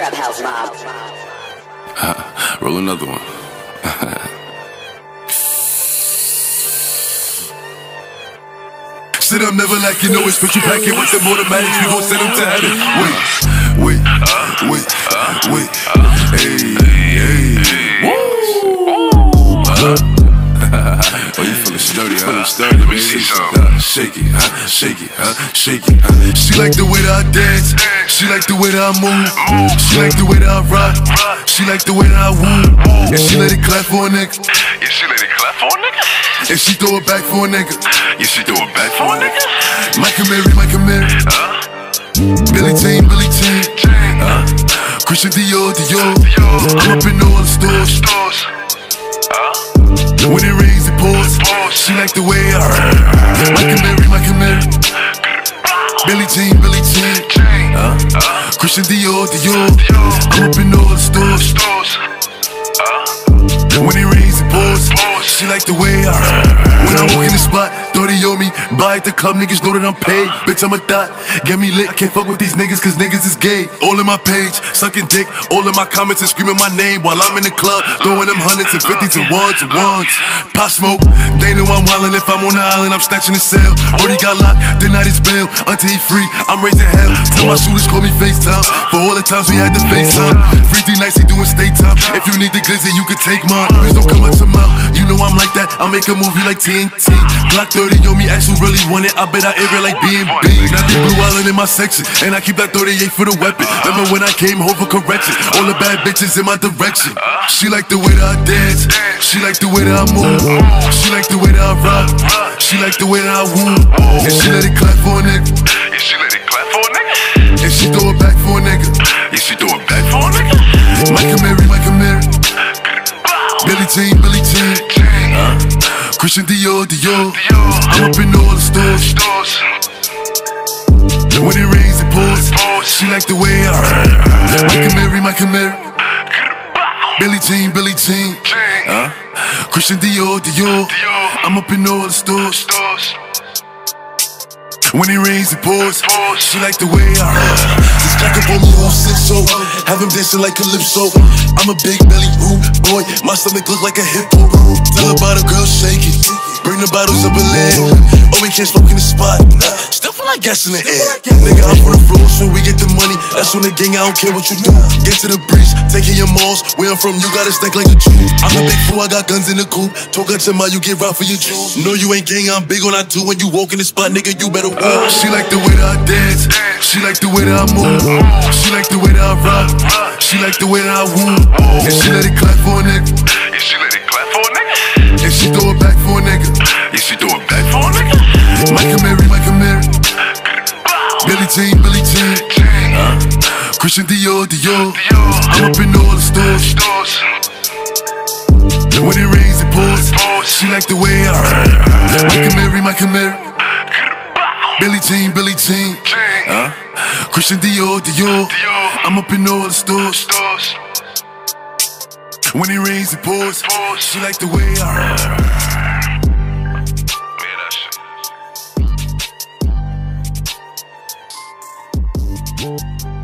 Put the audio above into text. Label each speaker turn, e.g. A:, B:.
A: Trap House Mob.
B: Ah, roll another one.
C: Sit up, never like you know it's special packet with them automatics. We gon' send them to heaven. Wait, wait, wait, wait.
B: Sturdy, huh? Sturdy,
C: Let me
B: baby.
C: see some. Uh, shake it, huh? Shake it, huh? Shake it. Huh? She like the way that I dance. She like the way that I move. She like the way that I rock. She like the way that I woo. And she let it clap for a nigga.
D: Yeah, she let it clap for a nigga.
C: And she throw it back for a nigga.
D: Yeah, she do it back for a nigga.
C: Mike Amiri, Mike Amiri. Billie Jean, Billie Jean. Uh, Christian Dior, Dior. I'm up in all the stores.
D: Stores.
C: When it rains, it pours. She like the way I Mike Amiri, Mike Amiri. Billie Jean, Billie Jean. Uh, Christian Dior, Dior. I'm up in all the stores. When it rains, it pours. She like the way I When I walk in the spot, 30 on me. Buy at the club, niggas know that I'm paid. Bitch, I'm a thot. Get me lit. I can't fuck with these niggas, cause niggas is gay. All in my page, sucking dick. All in my comments and screaming my name while I'm in the club. Throwing them hundreds and fifties and ones and ones. Pop smoke. They know I'm wildin'. If I'm on the island, I'm snatching the cell. Already got locked, I his bail. Until he free, I'm raising hell. Tell my shooters call me FaceTime. For all the times we had to FaceTime. Free three nights, he doing state time. If you need the glizzy, you can take mine. Please don't come up to mouth. You know I'm like that. I make a movie like TNT. Glock 30 on me, actually really want it. I bet I air it like B&B. Now they blue island in my section. And I keep that 38 for the weapon. Uh-huh. Remember when I came home for correction? All the bad bitches in my direction. Uh-huh. She like the way that I dance. She like the way that I move. Uh-huh. She like the way that I rock. She like the way that I woo. And she let it clap for a nigga.
D: Yeah, she let it clap for a nigga.
C: And she throw it back for a nigga.
D: Yeah, she do it back for a nigga.
C: Mike Amiri, Mike Amiri. Billie Jean, Billie Jean. Christian Dior, Dior. I'm up in all the stores. When it rains, it pours. She like the way I Mike Amiri, Mike Amiri. Billie Jean, Billie Jean. Uh, Christian Dior, Dior. I'm up in all the stores. When it rains, it pours. She like the way I This jack up on me all six so Have him dancing like Calypso. I'm a big belly ooh boy. My stomach look like a hippo. Tell about a girl the bottles of a leg. Oh, we can't smoke in the spot. Nah, still feel like gas in the air. Nigga, I'm from the floor, so we get the money. That's when the gang, I don't care what you do. Get to the breach, taking your malls. Where I'm from, you gotta stack like a Jew. I'm a big fool, I got guns in the coop. Talk out your mouth, you get robbed for your jewels. No, you ain't gang, I'm big on I do. When you walk in the spot, nigga, you better walk. She like the way that I dance. She like the way that I move. She like the way that I rock. She like the way that I woo. And she let it clap for a nigga.
D: Yeah, she let it clap for a nigga.
C: And she throw Christian Dior, Dior. I'm up all the stores.
D: Stores.
C: When it rains, it pours. She like the way I Mike Amiri, Mike Amiri. Billie Jean, Billie Jean. Uh, Christian Dior, Dior. I'm up in all the stores. When it rains, it pours. She like the way I
D: shit.